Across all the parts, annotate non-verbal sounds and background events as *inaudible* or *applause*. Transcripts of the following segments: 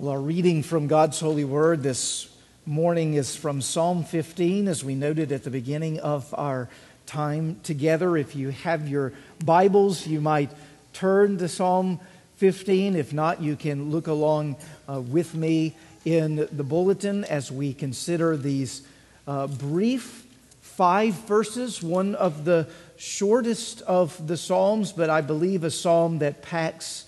Well, our reading from God's holy word this morning is from Psalm 15, as we noted at the beginning of our time together. If you have your Bibles, you might turn to Psalm 15. If not, you can look along uh, with me in the bulletin as we consider these uh, brief five verses, one of the shortest of the Psalms, but I believe a psalm that packs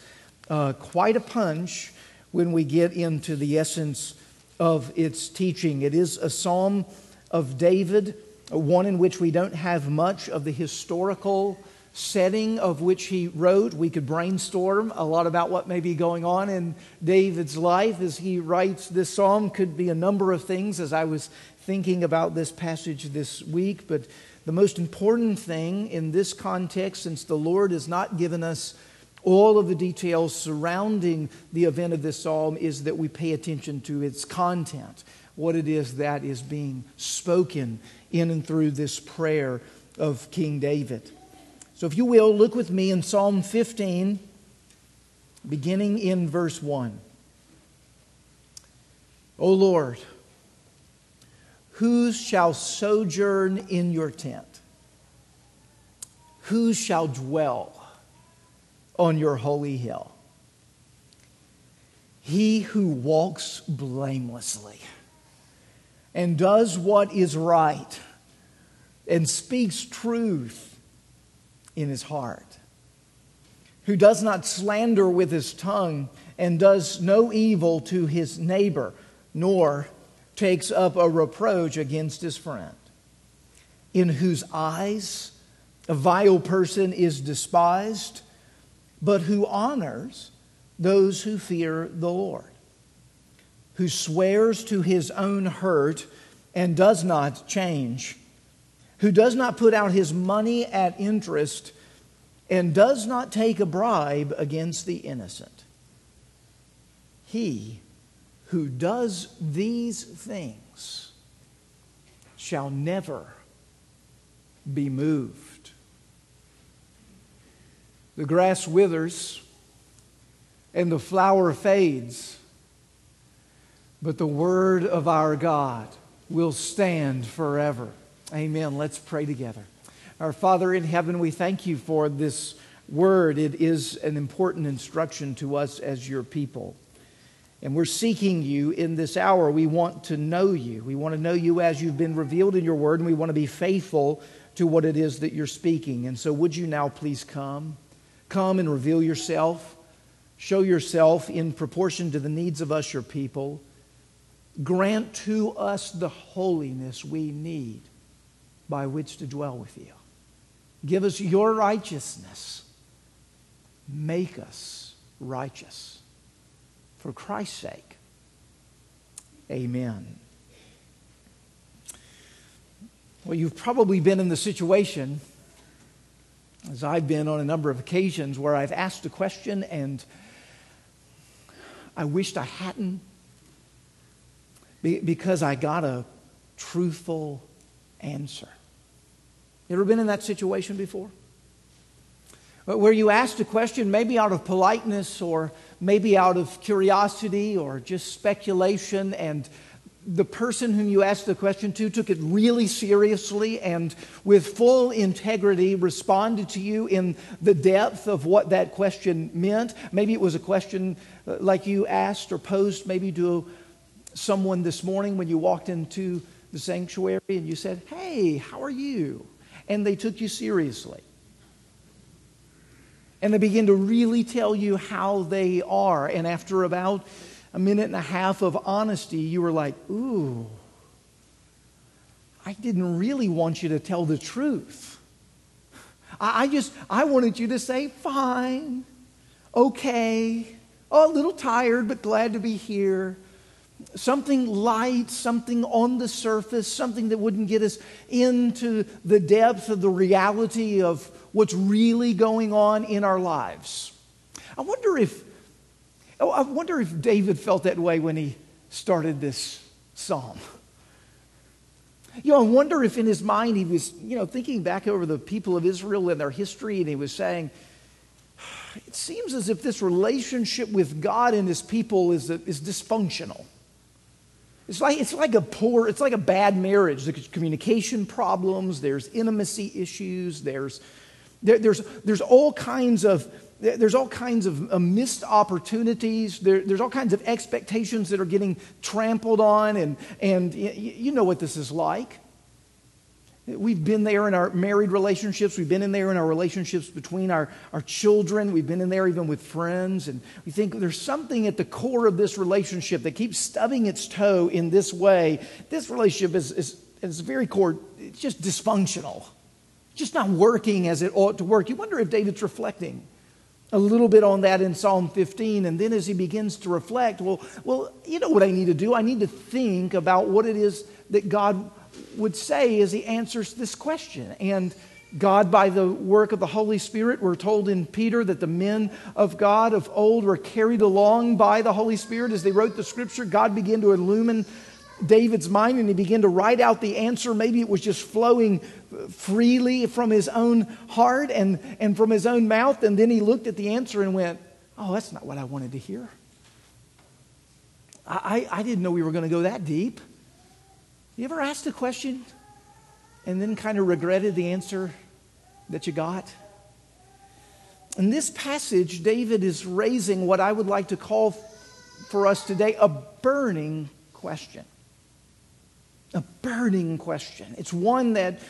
uh, quite a punch when we get into the essence of its teaching. It is a psalm of David, one in which we don't have much of the historical setting of which he wrote. We could brainstorm a lot about what may be going on in David's life as he writes this psalm. Could be a number of things as I was thinking about this passage this week, but the most important thing in this context, since the Lord has not given us all of the details surrounding the event of this psalm is that we pay attention to its content, what it is that is being spoken in and through this prayer of King David. So, if you will, look with me in Psalm 15, beginning in verse 1. O Lord, who shall sojourn in your tent? Who shall dwell on your holy hill. He who walks blamelessly and does what is right and speaks truth in his heart, who does not slander with his tongue and does no evil to his neighbor, nor takes up a reproach against his friend, in whose eyes a vile person is despised but who honors those who fear the Lord, who swears to his own hurt and does not change, who does not put out his money at interest and does not take a bribe against the innocent. He who does these things shall never be moved. The grass withers and the flower fades, but the word of our God will stand forever. Amen. Let's pray together. Our Father in heaven, we thank you for this word. It is an important instruction to us as your people. And we're seeking you in this hour. We want to know you. We want to know you as you've been revealed in your word, and we want to be faithful to what it is that you're speaking. And so, would you now please come? Come and reveal yourself. Show yourself in proportion to the needs of us, your people. Grant to us the holiness we need by which to dwell with you. Give us your righteousness. Make us righteous. For Christ's sake. Amen. Well, you've probably been in the situation as I've been on a number of occasions where I've asked a question and I wished I hadn't because I got a truthful answer. You ever been in that situation before? Where you asked a question, maybe out of politeness or maybe out of curiosity or just speculation, and the person whom you asked the question to took it really seriously and with full integrity responded to you in the depth of what that question meant. Maybe it was a question uh, like you asked or posed maybe to someone this morning when you walked into the sanctuary and you said, Hey, how are you? And they took you seriously. And they began to really tell you how they are. And after about a minute and a half of honesty, you were like, ooh, I didn't really want you to tell the truth. I, I just, I wanted you to say, fine, okay, oh, a little tired, but glad to be here. Something light, something on the surface, something that wouldn't get us into the depth of the reality of what's really going on in our lives. I wonder if Oh, I wonder if David felt that way when he started this psalm. You know, I wonder if in his mind he was, you know, thinking back over the people of Israel and their history, and he was saying, it seems as if this relationship with God and his people is, is dysfunctional. It's like, it's like a poor, it's like a bad marriage. There's communication problems, there's intimacy issues, there's, there, there's, there's all kinds of there's all kinds of uh, missed opportunities. There, there's all kinds of expectations that are getting trampled on, and, and you know what this is like. We've been there in our married relationships. We've been in there in our relationships between our, our children. We've been in there even with friends. And we think there's something at the core of this relationship that keeps stubbing its toe in this way. This relationship is, is, is very core, it's just dysfunctional. Just not working as it ought to work. You wonder if David's reflecting a little bit on that in Psalm 15. And then as he begins to reflect, well, well, you know what I need to do? I need to think about what it is that God would say as he answers this question. And God, by the work of the Holy Spirit, we're told in Peter that the men of God of old were carried along by the Holy Spirit as they wrote the scripture. God began to illumine David's mind and he began to write out the answer. Maybe it was just flowing freely from his own heart and, and from his own mouth. And then he looked at the answer and went, Oh, that's not what I wanted to hear. I, I, I didn't know we were going to go that deep. You ever asked a question and then kind of regretted the answer that you got? In this passage, David is raising what I would like to call for us today a burning question. A burning question. It's one that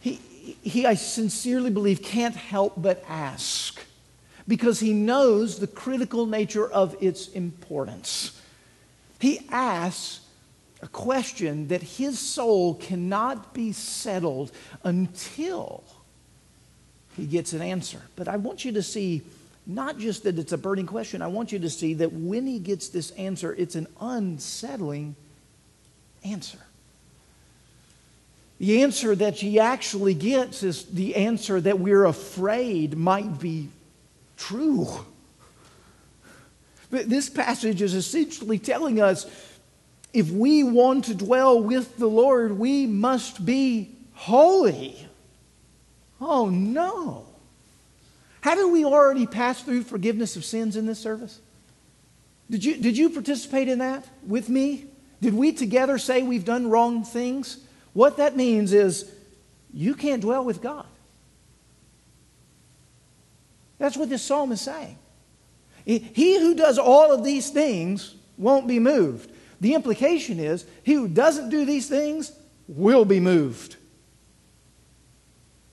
he, he, I sincerely believe, can't help but ask because he knows the critical nature of its importance. He asks a question that his soul cannot be settled until he gets an answer. But I want you to see not just that it's a burning question, I want you to see that when he gets this answer, it's an unsettling answer. The answer that he actually gets is the answer that we're afraid might be true. But this passage is essentially telling us if we want to dwell with the Lord, we must be holy. Oh, no. Haven't we already passed through forgiveness of sins in this service? Did you, did you participate in that with me? Did we together say we've done wrong things? What that means is you can't dwell with God. That's what this psalm is saying. He who does all of these things won't be moved. The implication is he who doesn't do these things will be moved.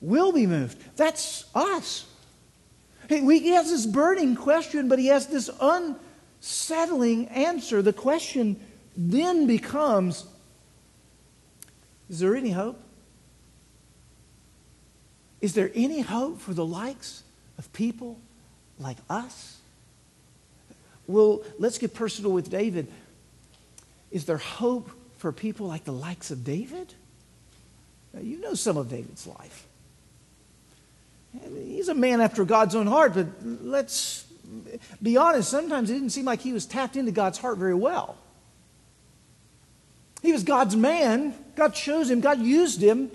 Will be moved. That's us. He has this burning question, but he has this unsettling answer. The question then becomes Is there any hope? Is there any hope for the likes of people like us? Well, let's get personal with David. Is there hope for people like the likes of David? Now, you know some of David's life. He's a man after God's own heart, but let's be honest, sometimes it didn't seem like he was tapped into God's heart very well. He was God's man. God chose him, God used him.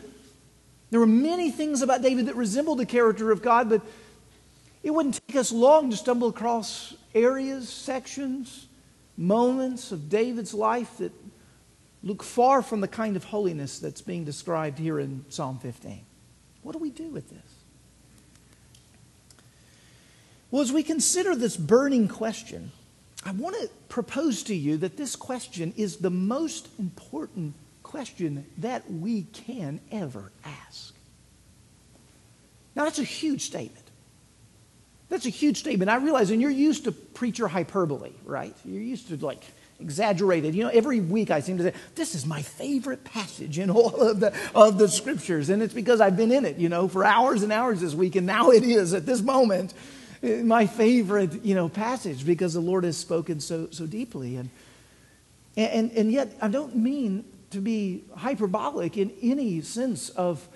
There were many things about David that resembled the character of God, but it wouldn't take us long to stumble across areas, sections, moments of David's life that look far from the kind of holiness that's being described here in Psalm 15. What do we do with this? Well, as we consider this burning question, I want to propose to you that this question is the most important question that we can ever ask. Now, that's a huge statement. That's a huge statement. I realize, and you're used to preacher hyperbole, right? You're used to like exaggerated. You know, every week I seem to say, this is my favorite passage in *laughs* all of the, of the scriptures. And it's because I've been in it, you know, for hours and hours this week. And now it is at this moment my favorite, you know, passage because the Lord has spoken so, so deeply. And, and, and yet I don't mean to be hyperbolic in any sense of,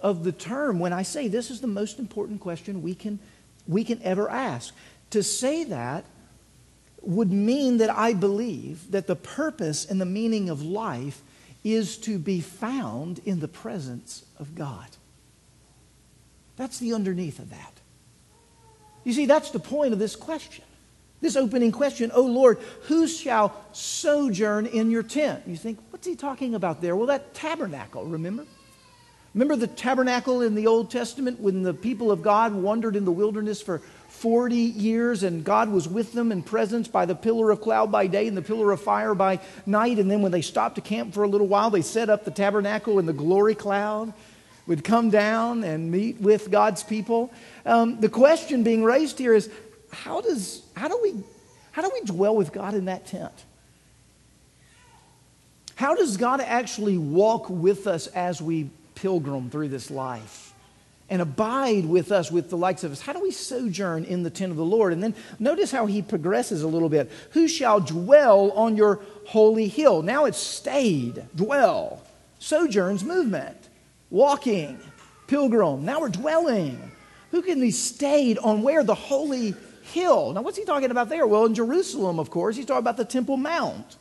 of the term when I say this is the most important question we can we can ever ask. To say that would mean that I believe that the purpose and the meaning of life is to be found in the presence of God. That's the underneath of that. You see, that's the point of this question. This opening question, Oh Lord, who shall sojourn in your tent? You think, what's he talking about there? Well, that tabernacle, remember? Remember the tabernacle in the Old Testament when the people of God wandered in the wilderness for 40 years and God was with them in presence by the pillar of cloud by day and the pillar of fire by night. And then when they stopped to camp for a little while, they set up the tabernacle in the glory cloud would come down and meet with God's people. Um, the question being raised here is how does how do we how do we dwell with God in that tent? How does God actually walk with us as we pilgrim through this life and abide with us with the likes of us? How do we sojourn in the tent of the Lord? And then notice how he progresses a little bit. Who shall dwell on your holy hill? Now it's stayed, dwell, sojourns, movement, walking, pilgrim. Now we're dwelling. Who can be stayed on where? The holy hill. Now, what's he talking about there? Well, in Jerusalem, of course, he's talking about the Temple Mount.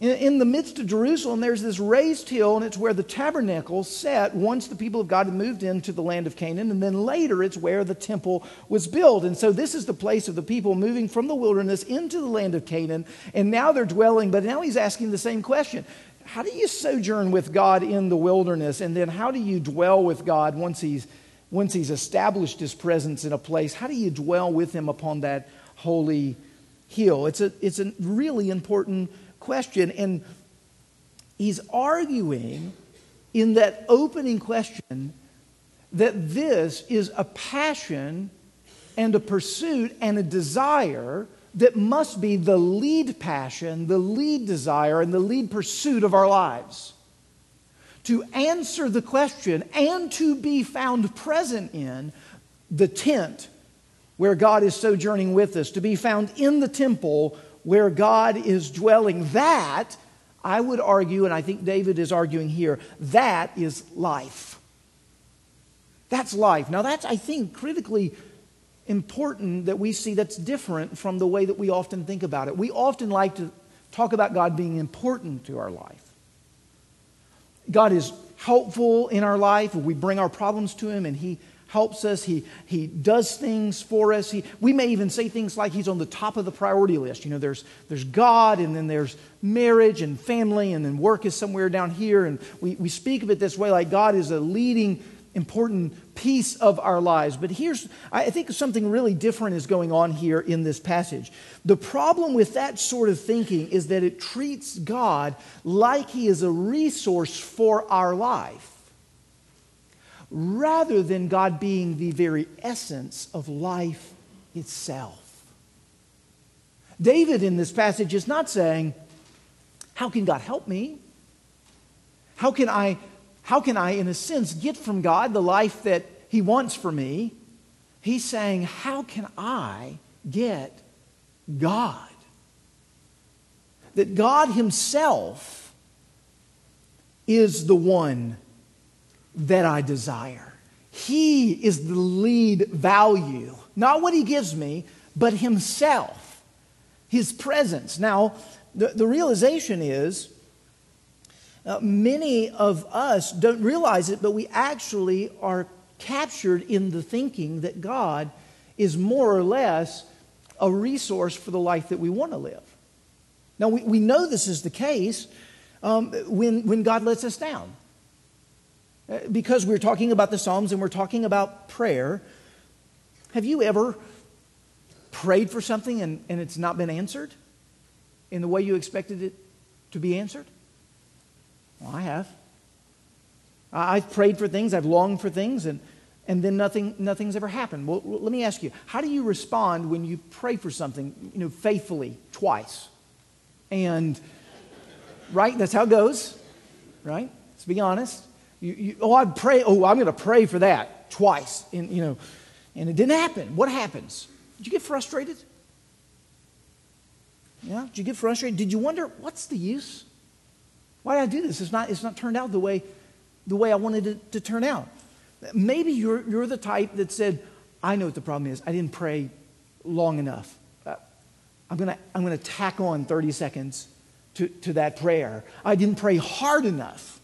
In, in, the midst of Jerusalem, there's this raised hill, and it's where the tabernacle sat once the people of God had moved into the land of Canaan, and then later it's where the temple was built. And so this is the place of the people moving from the wilderness into the land of Canaan, and now they're dwelling. But now he's asking the same question How do you sojourn with God in the wilderness, and then how do you dwell with God once he's once he's established his presence in a place, how do you dwell with him upon that holy hill? It's a, it's a really important question. And he's arguing in that opening question that this is a passion and a pursuit and a desire that must be the lead passion, the lead desire, and the lead pursuit of our lives to answer the question and to be found present in the tent where God is sojourning with us, to be found in the temple where God is dwelling. That, I would argue, and I think David is arguing here, that is life. That's life. Now, that's, I think, critically important that we see that's different from the way that we often think about it. We often like to talk about God being important to our life. God is helpful in our life. We bring our problems to Him and He helps us. He, he does things for us. He, we may even say things like He's on the top of the priority list. You know, there's, there's God, and then there's marriage and family, and then work is somewhere down here. And we, we speak of it this way like God is a leading important piece of our lives. But here's, I think something really different is going on here in this passage. The problem with that sort of thinking is that it treats God like He is a resource for our life, rather than God being the very essence of life itself. David in this passage is not saying, How can God help me? How can I how can I, in a sense, get from God the life that He wants for me? He's saying, How can I get God? That God Himself is the one that I desire. He is the lead value, not what He gives me, but Himself, His presence. Now, the, the realization is uh, many of us don't realize it, but we actually are captured in the thinking that God is more or less a resource for the life that we want to live. Now, we, we know this is the case um, when, when God lets us down. Uh, because we're talking about the Psalms and we're talking about prayer. Have you ever prayed for something and, and it's not been answered in the way you expected it to be answered? Well, I have. I've prayed for things, I've longed for things, and, and then nothing, nothing's ever happened. Well, let me ask you, how do you respond when you pray for something, you know, faithfully twice? And, right, that's how it goes, right? Let's be honest. You, you, oh, I pray, oh, I'm going to pray for that twice, and, you know, and it didn't happen. What happens? Did you get frustrated? Yeah, did you get frustrated? Did you wonder, what's the use? Why did I do this? It's not, it's not turned out the way, the way I wanted it to turn out. Maybe you're, you're the type that said, I know what the problem is. I didn't pray long enough. Uh, I'm going to I'm gonna tack on 30 seconds to, to that prayer. I didn't pray hard enough.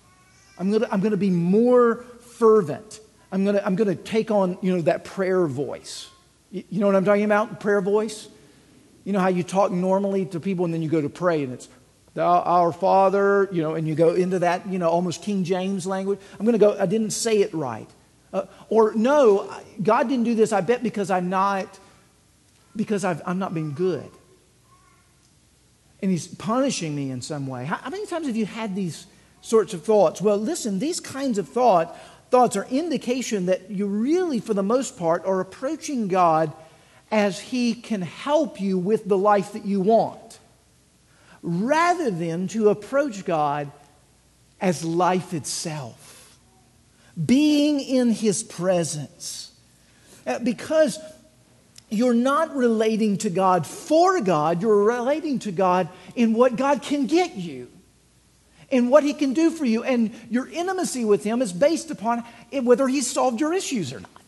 I'm going to I'm gonna be more fervent. I'm going to I'm going to take on you know, that prayer voice. You know what I'm talking about? Prayer voice. You know how you talk normally to people and then you go to pray and it's our Father, you know, and you go into that, you know, almost King James language. I'm going to go, I didn't say it right. Uh, or no, God didn't do this, I bet, because I'm not, because I've, I'm not being good. And He's punishing me in some way. How, how many times have you had these sorts of thoughts? Well, listen, these kinds of thought, thoughts are indication that you really, for the most part, are approaching God as He can help you with the life that you want, rather than to approach God as life itself, being in His presence. Uh, because you're not relating to God for God, you're relating to God in what God can get you in what He can do for you. And your intimacy with Him is based upon whether He's solved your issues or not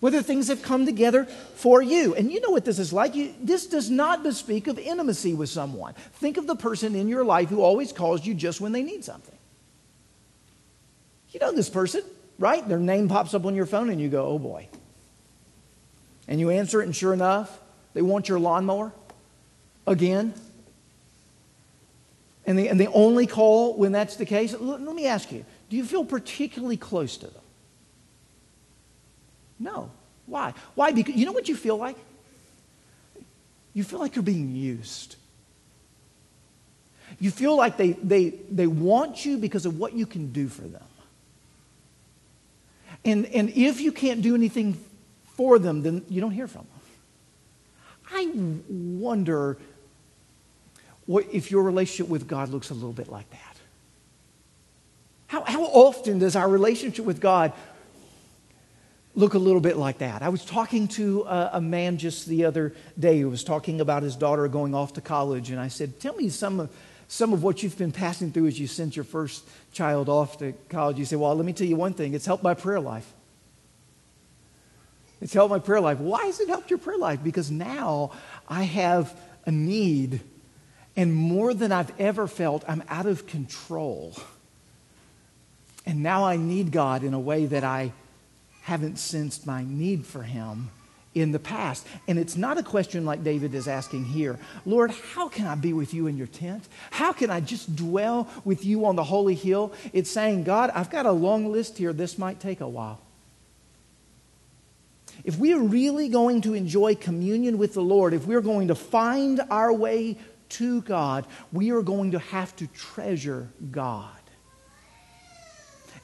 whether things have come together for you. And you know what this is like. You, this does not bespeak of intimacy with someone. Think of the person in your life who always calls you just when they need something. You know this person, right? Their name pops up on your phone and you go, oh boy. And you answer it, and sure enough, they want your lawnmower again. And they, and they only call when that's the case. Let, let me ask you do you feel particularly close to them? No. Why? Why? Because you know what you feel like? You feel like you're being used. You feel like they, they, they want you because of what you can do for them. And, and if you can't do anything for them, then you don't hear from them. I wonder what, if your relationship with God looks a little bit like that. How, how often does our relationship with God look a little bit like that. I was talking to a, a, man just the other day who was talking about his daughter going off to college, and I said, Tell me some of, some of what you've been passing through as you sent your first child off to college. You said, Well, let me tell you one thing it's helped my prayer life. It's helped my prayer life. Why has it helped your prayer life? Because now I have a need, and more than I've ever felt, I'm out of control. And now I need God in a way that I haven't sensed my need for him in the past. And it's not a question like David is asking here Lord, how can I be with you in your tent? How can I just dwell with you on the holy hill? It's saying, God, I've got a long list here. This might take a while. If we are really going to enjoy communion with the Lord, if we're going to find our way to God, we are going to have to treasure God.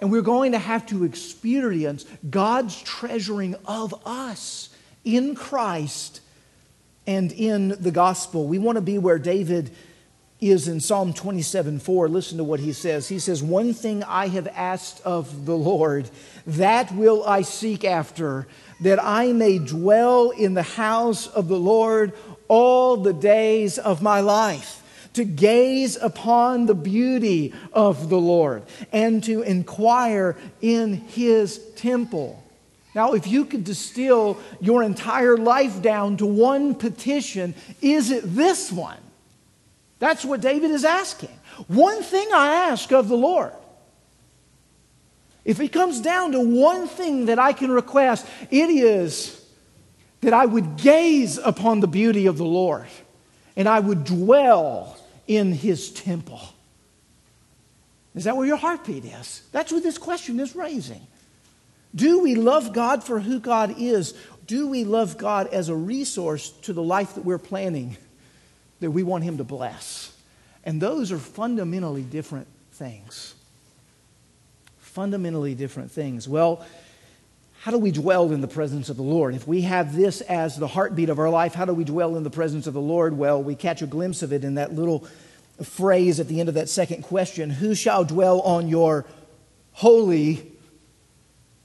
And we're going to have to experience God's treasuring of us in Christ and in the gospel. We want to be where David is in Psalm 27 4. Listen to what he says. He says, One thing I have asked of the Lord, that will I seek after, that I may dwell in the house of the Lord all the days of my life to gaze upon the beauty of the Lord and to inquire in his temple. Now, if you could distill your entire life down to one petition, is it this one? That's what David is asking. One thing I ask of the Lord. If it comes down to one thing that I can request, it is that I would gaze upon the beauty of the Lord and I would dwell in his temple. Is that where your heartbeat is? That's what this question is raising. Do we love God for who God is? Do we love God as a resource to the life that we're planning that we want Him to bless? And those are fundamentally different things. Fundamentally different things. Well, how do we dwell in the presence of the Lord? If we have this as the heartbeat of our life, how do we dwell in the presence of the Lord? Well, we catch a glimpse of it in that little phrase at the end of that second question Who shall dwell on your holy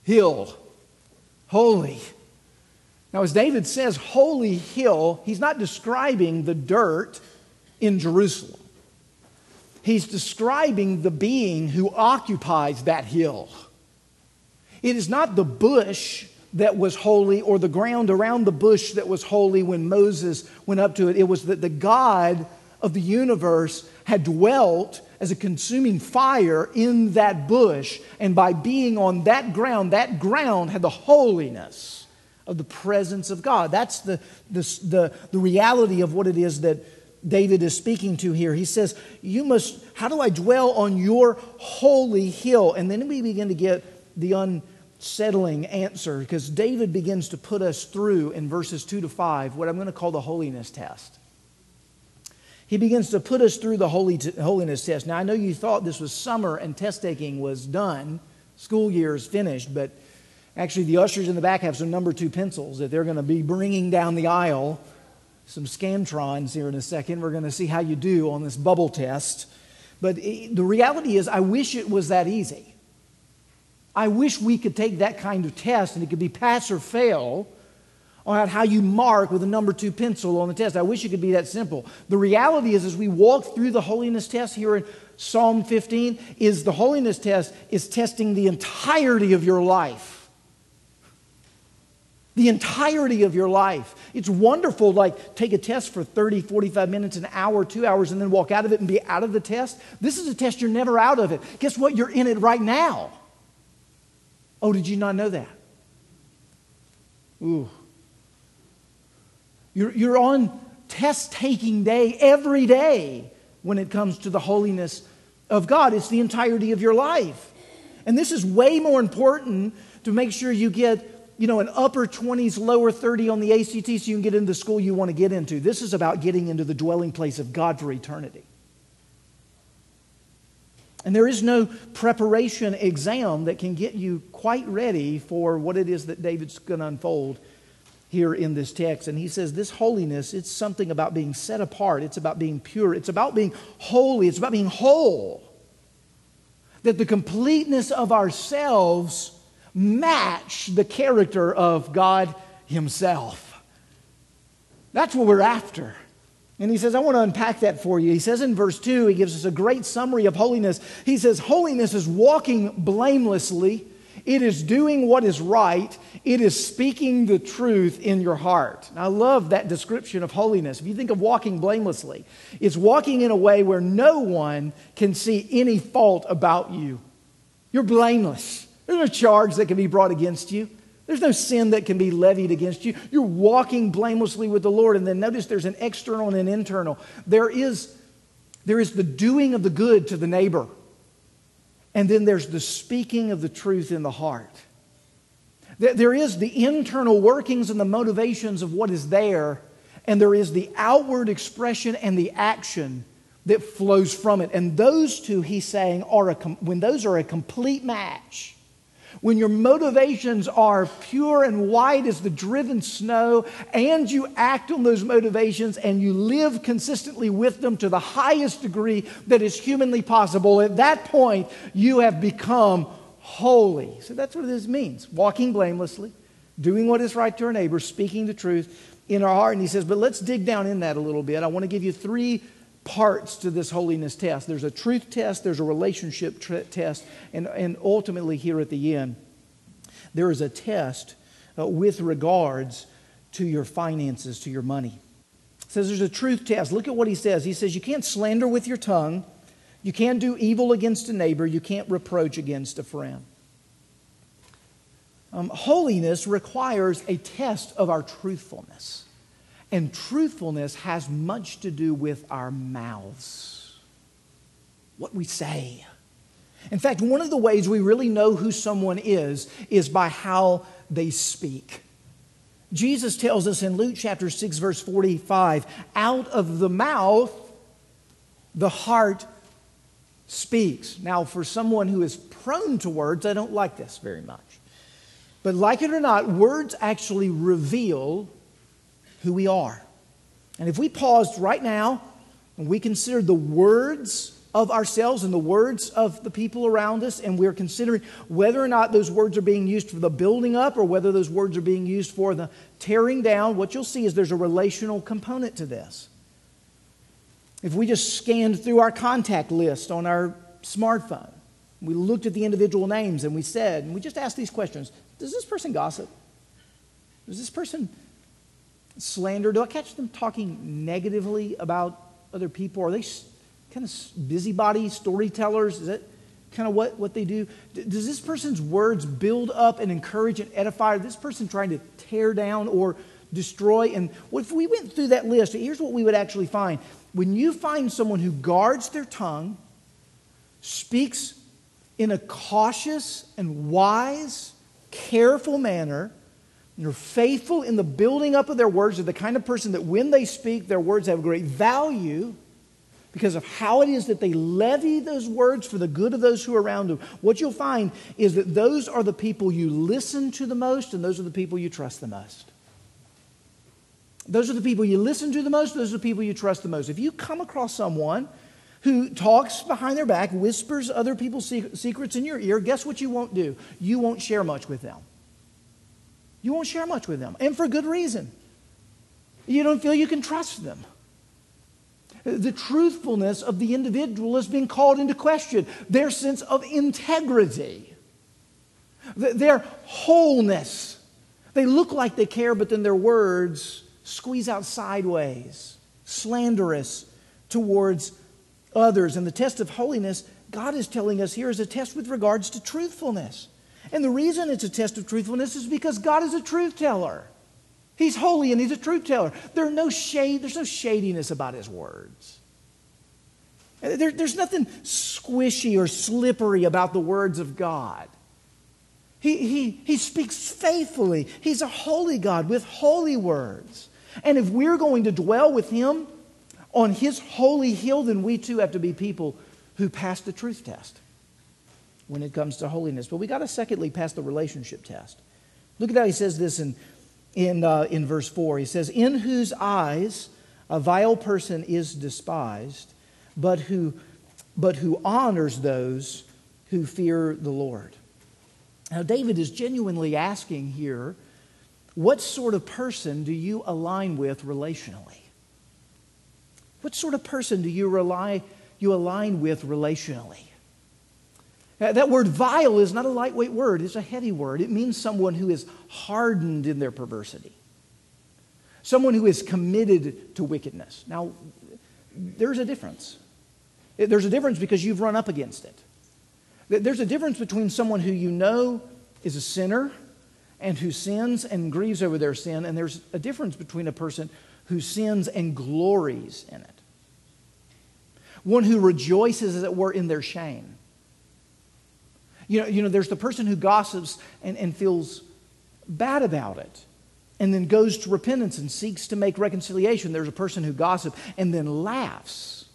hill? Holy. Now, as David says, holy hill, he's not describing the dirt in Jerusalem. He's describing the being who occupies that hill. It is not the bush that was holy or the ground around the bush that was holy when Moses went up to it. It was that the God of the universe had dwelt as a consuming fire in that bush. And by being on that ground, that ground had the holiness of the presence of God. That's the, the, the, the reality of what it is that David is speaking to here. He says, You must, how do I dwell on your holy hill? And then we begin to get the unsettling answer because David begins to put us through in verses 2 to 5 what I'm going to call the holiness test. He begins to put us through the holy t- holiness test. Now, I know you thought this was summer and test taking was done, school year is finished, but actually, the ushers in the back have some number two pencils that they're going to be bringing down the aisle some Scantrons here in a second. We're going to see how you do on this bubble test. But it, the reality is, I wish it was that easy. I wish we could take that kind of test and it could be pass or fail on how you mark with a number two pencil on the test. I wish it could be that simple. The reality is, as we walk through the holiness test here in Psalm 15, is the holiness test is testing the entirety of your life the entirety of your life. It's wonderful, like take a test for 30, 45 minutes, an hour, two hours, and then walk out of it and be out of the test. This is a test you're never out of it. Guess what? You're in it right now. Oh, did you not know that? Ooh. You're, you're on test taking day every day when it comes to the holiness of God. It's the entirety of your life. And this is way more important to make sure you get you know, an upper 20s, lower 30 on the ACT so you can get into the school you want to get into. This is about getting into the dwelling place of God for eternity. And there is no preparation exam that can get you quite ready for what it is that David's going to unfold here in this text. And he says, This holiness, it's something about being set apart, it's about being pure, it's about being holy, it's about being whole. That the completeness of ourselves match the character of God Himself. That's what we're after. And he says, I want to unpack that for you. He says in verse 2, he gives us a great summary of holiness. He says, Holiness is walking blamelessly, it is doing what is right, it is speaking the truth in your heart. And I love that description of holiness. If you think of walking blamelessly, it's walking in a way where no one can see any fault about you. You're blameless. There's no charge that can be brought against you. There's no sin that can be levied against you. You're walking blamelessly with the Lord. And then notice there's an external and an internal. There is, there is the doing of the good to the neighbor. And then there's the speaking of the truth in the heart. There is the internal workings and the motivations of what is there, and there is the outward expression and the action that flows from it. And those two, he's saying, are a, when those are a complete match, when your motivations are pure and white as the driven snow, and you act on those motivations and you live consistently with them to the highest degree that is humanly possible, at that point, you have become holy. So that's what this means walking blamelessly, doing what is right to our neighbor, speaking the truth in our heart. And he says, but let's dig down in that a little bit. I want to give you three parts to this holiness test there's a truth test, there's a relationship tr- test, and, and ultimately, here at the end, there is a test uh, with regards to your finances, to your money. It says there's a truth test. Look at what he says. He says, You can't slander with your tongue, you can't do evil against a neighbor, you can't reproach against a friend. Um, holiness requires a test of our truthfulness. And truthfulness has much to do with our mouths, what we say. In fact, one of the ways we really know who someone is is by how they speak. Jesus tells us in Luke chapter 6, verse 45 out of the mouth, the heart speaks. Now, for someone who is prone to words, I don't like this very much. But like it or not, words actually reveal who we are. And if we paused right now and we considered the words of ourselves and the words of the people around us, and we're considering whether or not those words are being used for the building up or whether those words are being used for the tearing down, what you'll see is there's a relational component to this. If we just scanned through our contact list on our smartphone, we looked at the individual names and we said, and we just asked these questions Does this person gossip? Does this person slander? Do I catch them talking negatively about other people? Are they kind of busybody storytellers? Is that kind of what, what they do? Does this person's words build up and encourage and edify? Or this person trying to tear down or destroy? And if we went through that list, here's what we would actually find. When you find someone who guards their tongue, speaks in a cautious and wise, careful manner, they're faithful in the building up of their words, they're the kind of person that when they speak, their words have great value because of how it is that they levy those words for the good of those who are around them, what you'll find is that those are the people you listen to the most and those are the people you trust the most. Those are the people you listen to the most, those are the people you trust the most. If you come across someone who talks behind their back, whispers other people's secrets in your ear, guess what you won't do? You won't share much with them. You won't share much with them, and for good reason. You don't feel you can trust them the truthfulness of the individual is being called into question, their sense of integrity, their wholeness. They look like they care, but then their words squeeze out sideways, slanderous towards others. And the test of holiness, God is telling us here, is a test with regards to truthfulness. And the reason it's a test of truthfulness is because God is a truth teller. He's holy and he's a truth teller. There no shade, there's no shadiness about his words. Uh, there, there's nothing squishy or slippery about the words of God. He, he, he speaks faithfully. He's a holy God with holy words. And if we're going to dwell with him on his holy hill, then we too have to be people who pass the truth test when it comes to holiness. But we got to secondly pass the relationship test. Look at how he says this in in, uh, in verse 4. He says, In whose eyes a vile person is despised, but who, but who honors those who fear the Lord. Now, David is genuinely asking here, what sort of person do you align with relationally? What sort of person do you rely you align with relationally? That word vile is not a lightweight word, it's a heavy word. It means someone who is hardened in their perversity, someone who is committed to wickedness. Now, there's a difference. There's a difference because you've run up against it. There's a difference between someone who you know is a sinner and who sins and grieves over their sin, and there's a difference between a person who sins and glories in it. One who rejoices, as it were, in their shame. You know, you know there's the person who gossips and, and feels bad about it and then goes to repentance and seeks to make reconciliation. There's a person who gossips and then laughs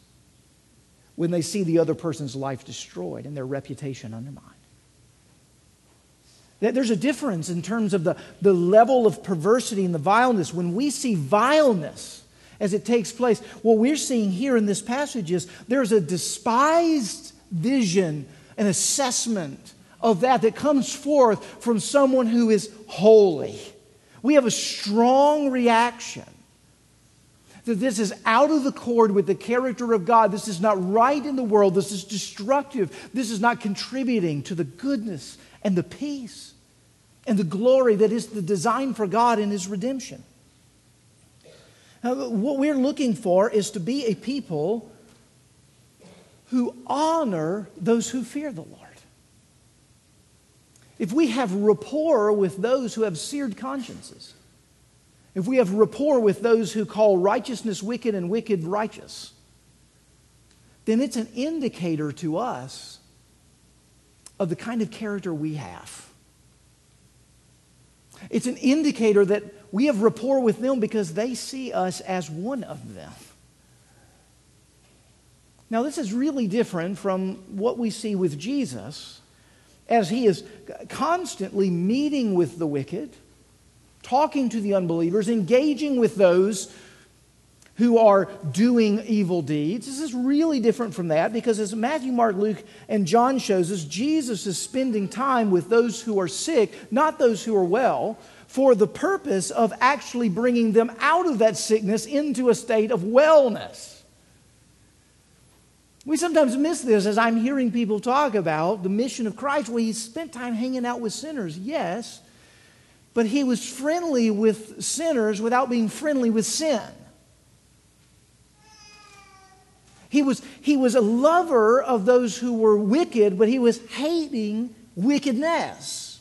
when they see the other person's life destroyed and their reputation undermined. There's a difference in terms of the, the level of perversity and the vileness. When we see vileness as it takes place, what we're seeing here in this passage is there's a despised vision an assessment of that that comes forth from someone who is holy. We have a strong reaction that this is out of the accord with the character of God. This is not right in the world. This is destructive. This is not contributing to the goodness and the peace and the glory that is the design for God in His redemption. Now, what we're looking for is to be a people who honor those who fear the Lord. If we have rapport with those who have seared consciences, if we have rapport with those who call righteousness wicked and wicked righteous, then it's an indicator to us of the kind of character we have. It's an indicator that we have rapport with them because they see us as one of them. Now, this is really different from what we see with Jesus as he is constantly meeting with the wicked, talking to the unbelievers, engaging with those who are doing evil deeds. This is really different from that because as Matthew, Mark, Luke, and John shows us, Jesus is spending time with those who are sick, not those who are well, for the purpose of actually bringing them out of that sickness into a state of wellness. We sometimes miss this as I'm hearing people talk about the mission of Christ. Well, he spent time hanging out with sinners, yes, but he was friendly with sinners without being friendly with sin. He was, he was a lover of those who were wicked, but he was hating wickedness.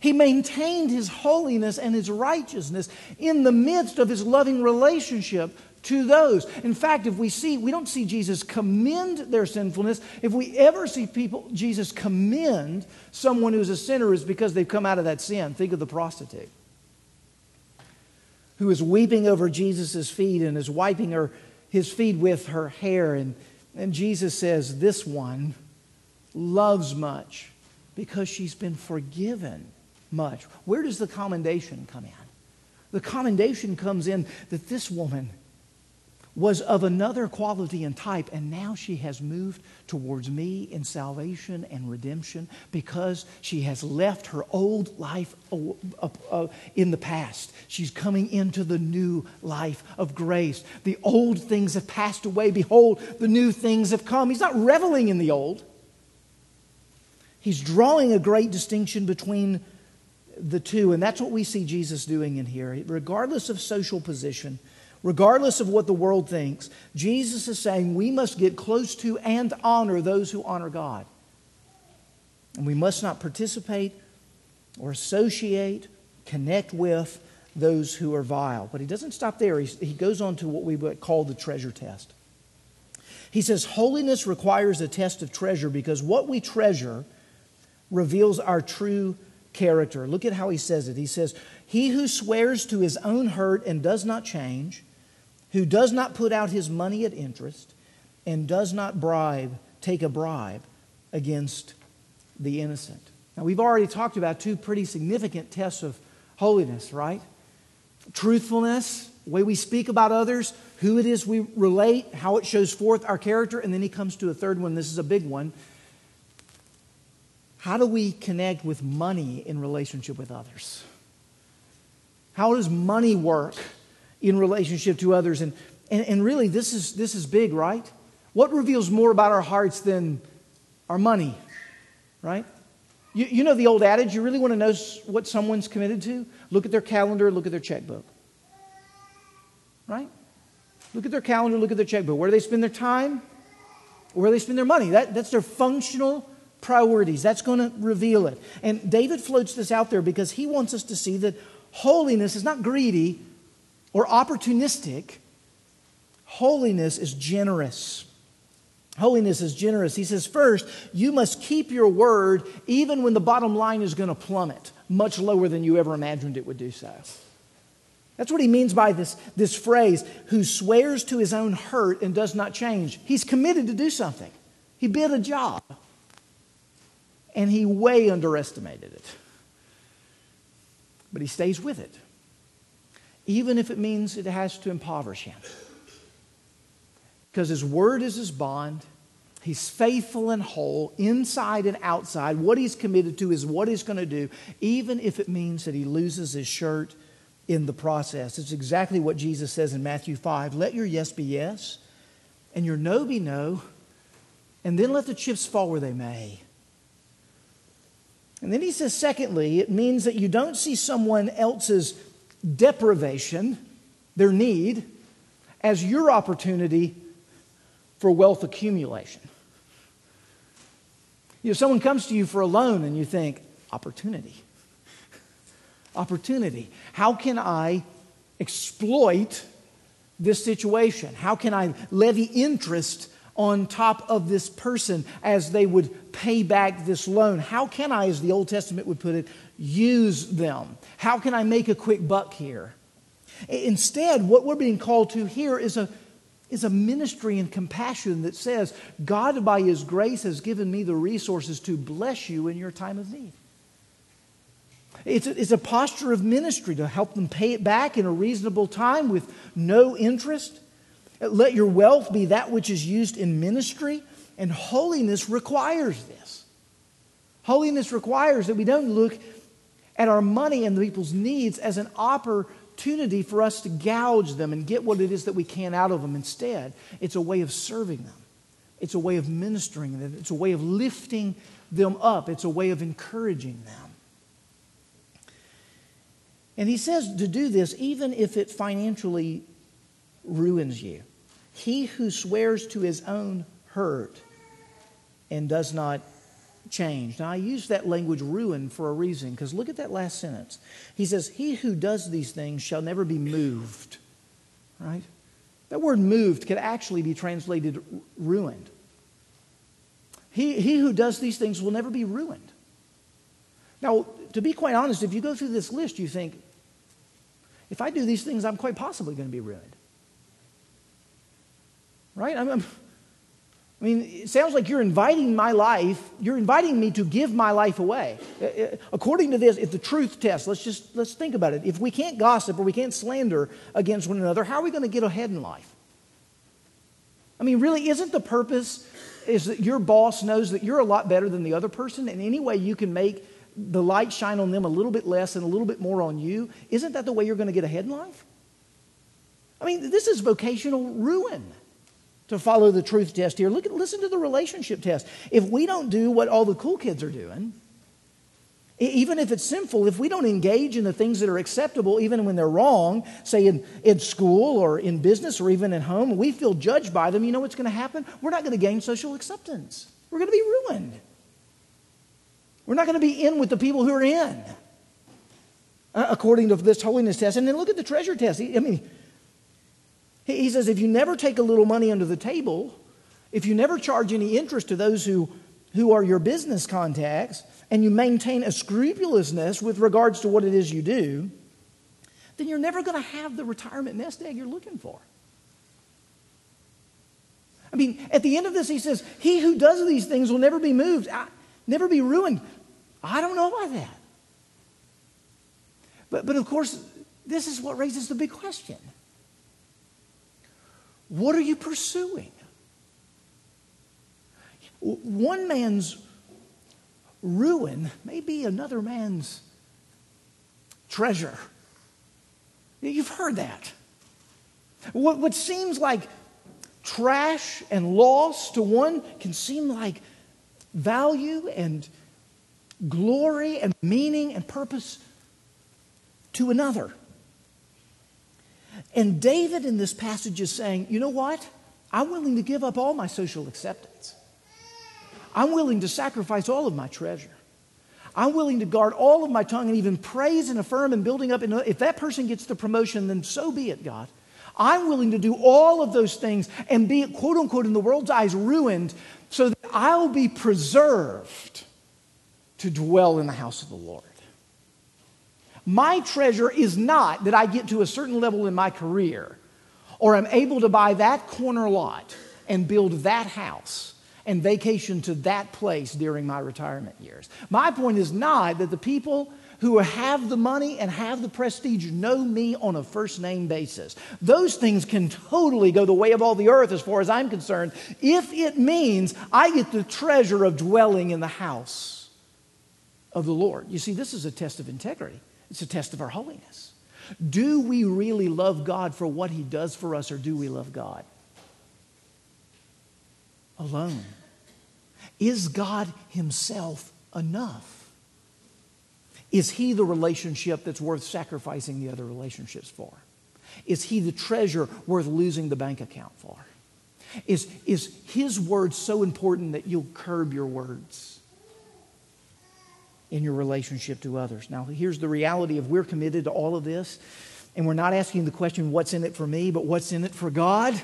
He maintained his holiness and his righteousness in the midst of his loving relationship to those. In fact, if we see, we don't see Jesus commend their sinfulness. If we ever see people, Jesus commend someone who's a sinner, is because they've come out of that sin. Think of the prostitute who is weeping over Jesus' feet and is wiping her, his feet with her hair. And, and Jesus says, This one loves much because she's been forgiven much. Where does the commendation come in? The commendation comes in that this woman was of another quality and type, and now she has moved towards me in salvation and redemption because she has left her old life in the past. She's coming into the new life of grace. The old things have passed away. Behold, the new things have come. He's not reveling in the old, he's drawing a great distinction between the two, and that's what we see Jesus doing in here. Regardless of social position, regardless of what the world thinks, Jesus is saying we must get close to and honor those who honor God. And we must not participate or associate, connect with those who are vile. But he doesn't stop there. He, he goes on to what we would call the treasure test. He says, Holiness requires a test of treasure because what we treasure reveals our true character. Look at how he says it. He says, He who swears to his own hurt and does not change, who does not put out his money at interest, and does not bribe, take a bribe against the innocent. Now, we've already talked about two pretty significant tests of holiness, right? Truthfulness, way we speak about others, who it is we relate, how it shows forth our character, and then he comes to a third one. This is a big one. How do we connect with money in relationship with others? How does money work in relationship to others. And, and, and really, this is, this is big, right? What reveals more about our hearts than our money, right? You, you know the old adage, you really want to know what someone's committed to? Look at their calendar, look at their checkbook. Right? Look at their calendar, look at their checkbook. Where do they spend their time? Where do they spend their money? That, that's their functional priorities. That's going to reveal it. And David floats this out there because he wants us to see that holiness is not greedy, or opportunistic, holiness is generous. Holiness is generous. He says, first, you must keep your word even when the bottom line is going to plummet much lower than you ever imagined it would do so. That's what he means by this, this phrase, who swears to his own hurt and does not change. He's committed to do something. He bid a job, and he way underestimated it. But he stays with it even if it means it has to impoverish him. Because his word is his bond. He's faithful and whole, inside and outside. What he's committed to is what he's going to do, even if it means that he loses his shirt in the process. It's exactly what Jesus says in Matthew 5 let your yes be yes, and your no be no, and then let the chips fall where they may. And then he says, secondly, it means that you don't see someone else's deprivation, their need, as your opportunity for wealth accumulation. You know, someone comes to you for a loan and you think, opportunity. opportunity. How can I exploit this situation? How can I levy interest on top of this person as they would pay back this loan? How can I, as the Old Testament would put it, use them? How can I make a quick buck here? Instead, what we're being called to here is a, is a ministry and compassion that says, God, by His grace, has given me the resources to bless you in your time of need. It's a, it's a posture of ministry to help them pay it back in a reasonable time with no interest. Let your wealth be that which is used in ministry, and holiness requires this. Holiness requires that we don't look at our money and the people's needs as an opportunity for us to gouge them and get what it is that we can out of them. Instead, it's a way of serving them, it's a way of ministering them, it's a way of lifting them up, it's a way of encouraging them. And he says to do this even if it financially ruins you. He who swears to his own hurt and does not change. Now, I use that language ruin for a reason because look at that last sentence. He says, He who does these things shall never be moved. Right? That word moved could actually be translated ruined. He, he who does these things will never be ruined. Now, to be quite honest, if you go through this list, you think, if I do these things, I'm quite possibly going to be ruined. Right? I'm, I'm, I mean, it sounds like you're inviting my life, you're inviting me to give my life away. Uh, uh, according to this, it's the truth test. Let's just let's think about it. If we can't gossip or we can't slander against one another, how are we going to get ahead in life? I mean, really, isn't the purpose is that your boss knows that you're a lot better than the other person, and any way you can make the light shine on them a little bit less and a little bit more on you, isn't that the way you're going to get ahead in life? I mean, this is vocational ruin to follow the truth test here. Look at, listen to the relationship test. If we don't do what all the cool kids are doing, even if it's sinful, if we don't engage in the things that are acceptable, even when they're wrong, say in, in school or in business or even at home, we feel judged by them, you know what's going to happen? We're not going to gain social acceptance. We're going to be ruined. We're not going to be in with the people who are in, uh, according to this holiness test. And then look at the treasure test. I mean, he says if you never take a little money under the table, if you never charge any interest to those who, who are your business contacts, and you maintain a scrupulousness with regards to what it is you do, then you're never going to have the retirement nest egg you're looking for. I mean, at the end of this, he says, He who does these things will never be moved, never be ruined. I don't know about that. But, but of course, this is what raises the big question What are you pursuing? One man's ruin may be another man's treasure. You've heard that. What, what seems like trash and loss to one can seem like value and glory and meaning and purpose to another. And David in this passage is saying, you know what? I'm willing to give up all my social acceptance. I'm willing to sacrifice all of my treasure. I'm willing to guard all of my tongue and even praise and affirm and building up. And if that person gets the promotion, then so be it, God. I'm willing to do all of those things and be, quote unquote, in the world's eyes, ruined so that I'll be preserved to dwell in the house of the Lord. My treasure is not that I get to a certain level in my career or I'm able to buy that corner lot and build that house and vacation to that place during my retirement years. My point is not that the people who have the money and have the prestige know me on a first name basis. Those things can totally go the way of all the earth as far as I'm concerned if it means I get the treasure of dwelling in the house of the Lord. You see, this is a test of integrity, it's a test of our holiness. Do we really love God for what He does for us, or do we love God alone? Is God Himself enough? Is He the relationship that's worth sacrificing the other relationships for? Is He the treasure worth losing the bank account for? Is, is His word so important that you'll curb your words in your relationship to others? Now, here's the reality of we're committed to all of this, and we're not asking the question, what's in it for me, but what's in it for God?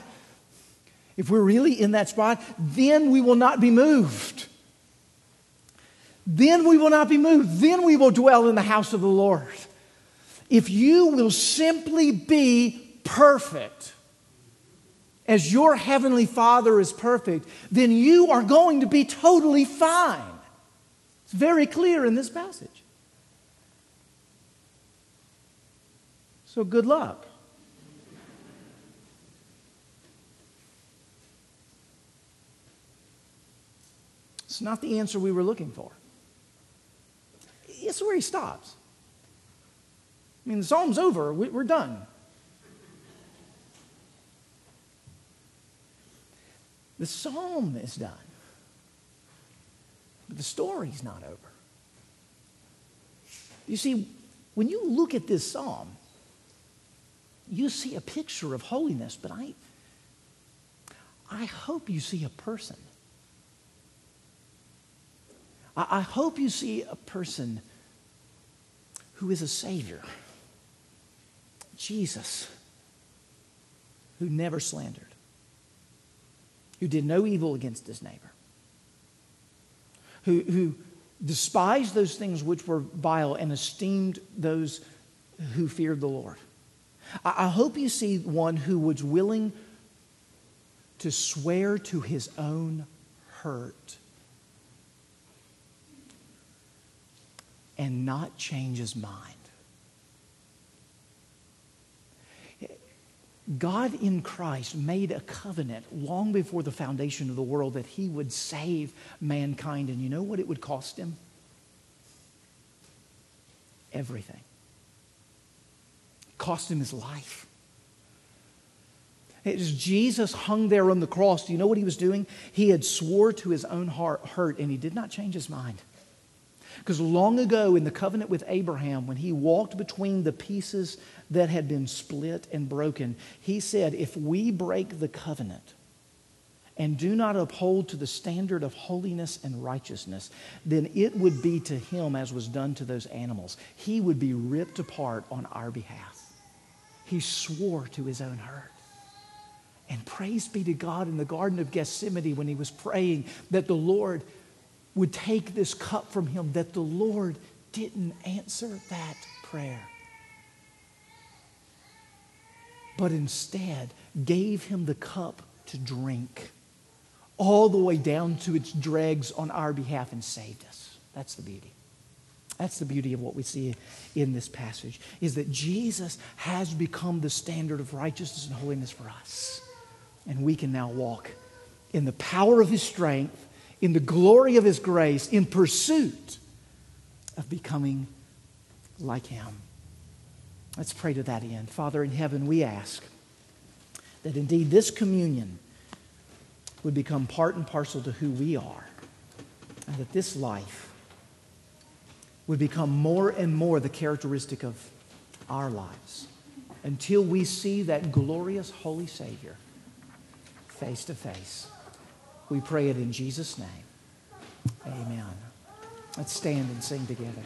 if we're really in that spot, then we will not be moved. Then we will not be moved. Then we will dwell in the house of the Lord. If you will simply be perfect, as your heavenly Father is perfect, then you are going to be totally fine. It's very clear in this passage. So, good luck. It's not the answer we were looking for. It's where he stops. I mean, the psalm's over, we're done. The psalm is done, but the story's not over. You see, when you look at this psalm, you see a picture of holiness, but I, I hope you see a person. I, I hope you see a person who is a Savior. Jesus, who never slandered, who did no evil against his neighbor, who, who despised those things which were vile and esteemed those who feared the Lord. I, I hope you see one who was willing to swear to his own hurt and not change his mind. God in Christ made a covenant long before the foundation of the world that he would save mankind. And you know what it would cost him? Everything. It cost him his life. As Jesus hung there on the cross, do you know what he was doing? He had swore to his own heart hurt and he did not change his mind. Because long ago in the covenant with Abraham, when he walked between the pieces that had been split and broken, he said, If we break the covenant and do not uphold to the standard of holiness and righteousness, then it would be to him as was done to those animals. He would be ripped apart on our behalf. He swore to his own hurt. And praise be to God in the Garden of Gethsemane when he was praying that the Lord would take this cup from him, that the Lord didn't answer that prayer, but instead gave him the cup to drink all the way down to its dregs on our behalf and saved us. That's the beauty. That's the beauty of what we see in this passage is that Jesus has become the standard of righteousness and holiness for us. And we can now walk in the power of his strength in the glory of His grace in pursuit of becoming like Him. Let's pray to that end. Father in heaven, we ask that indeed this communion would become part and parcel to who we are, and that this life would become more and more the characteristic of our lives until we see that glorious holy Savior face to face. We pray it in Jesus' name. Amen. Let's stand and sing together.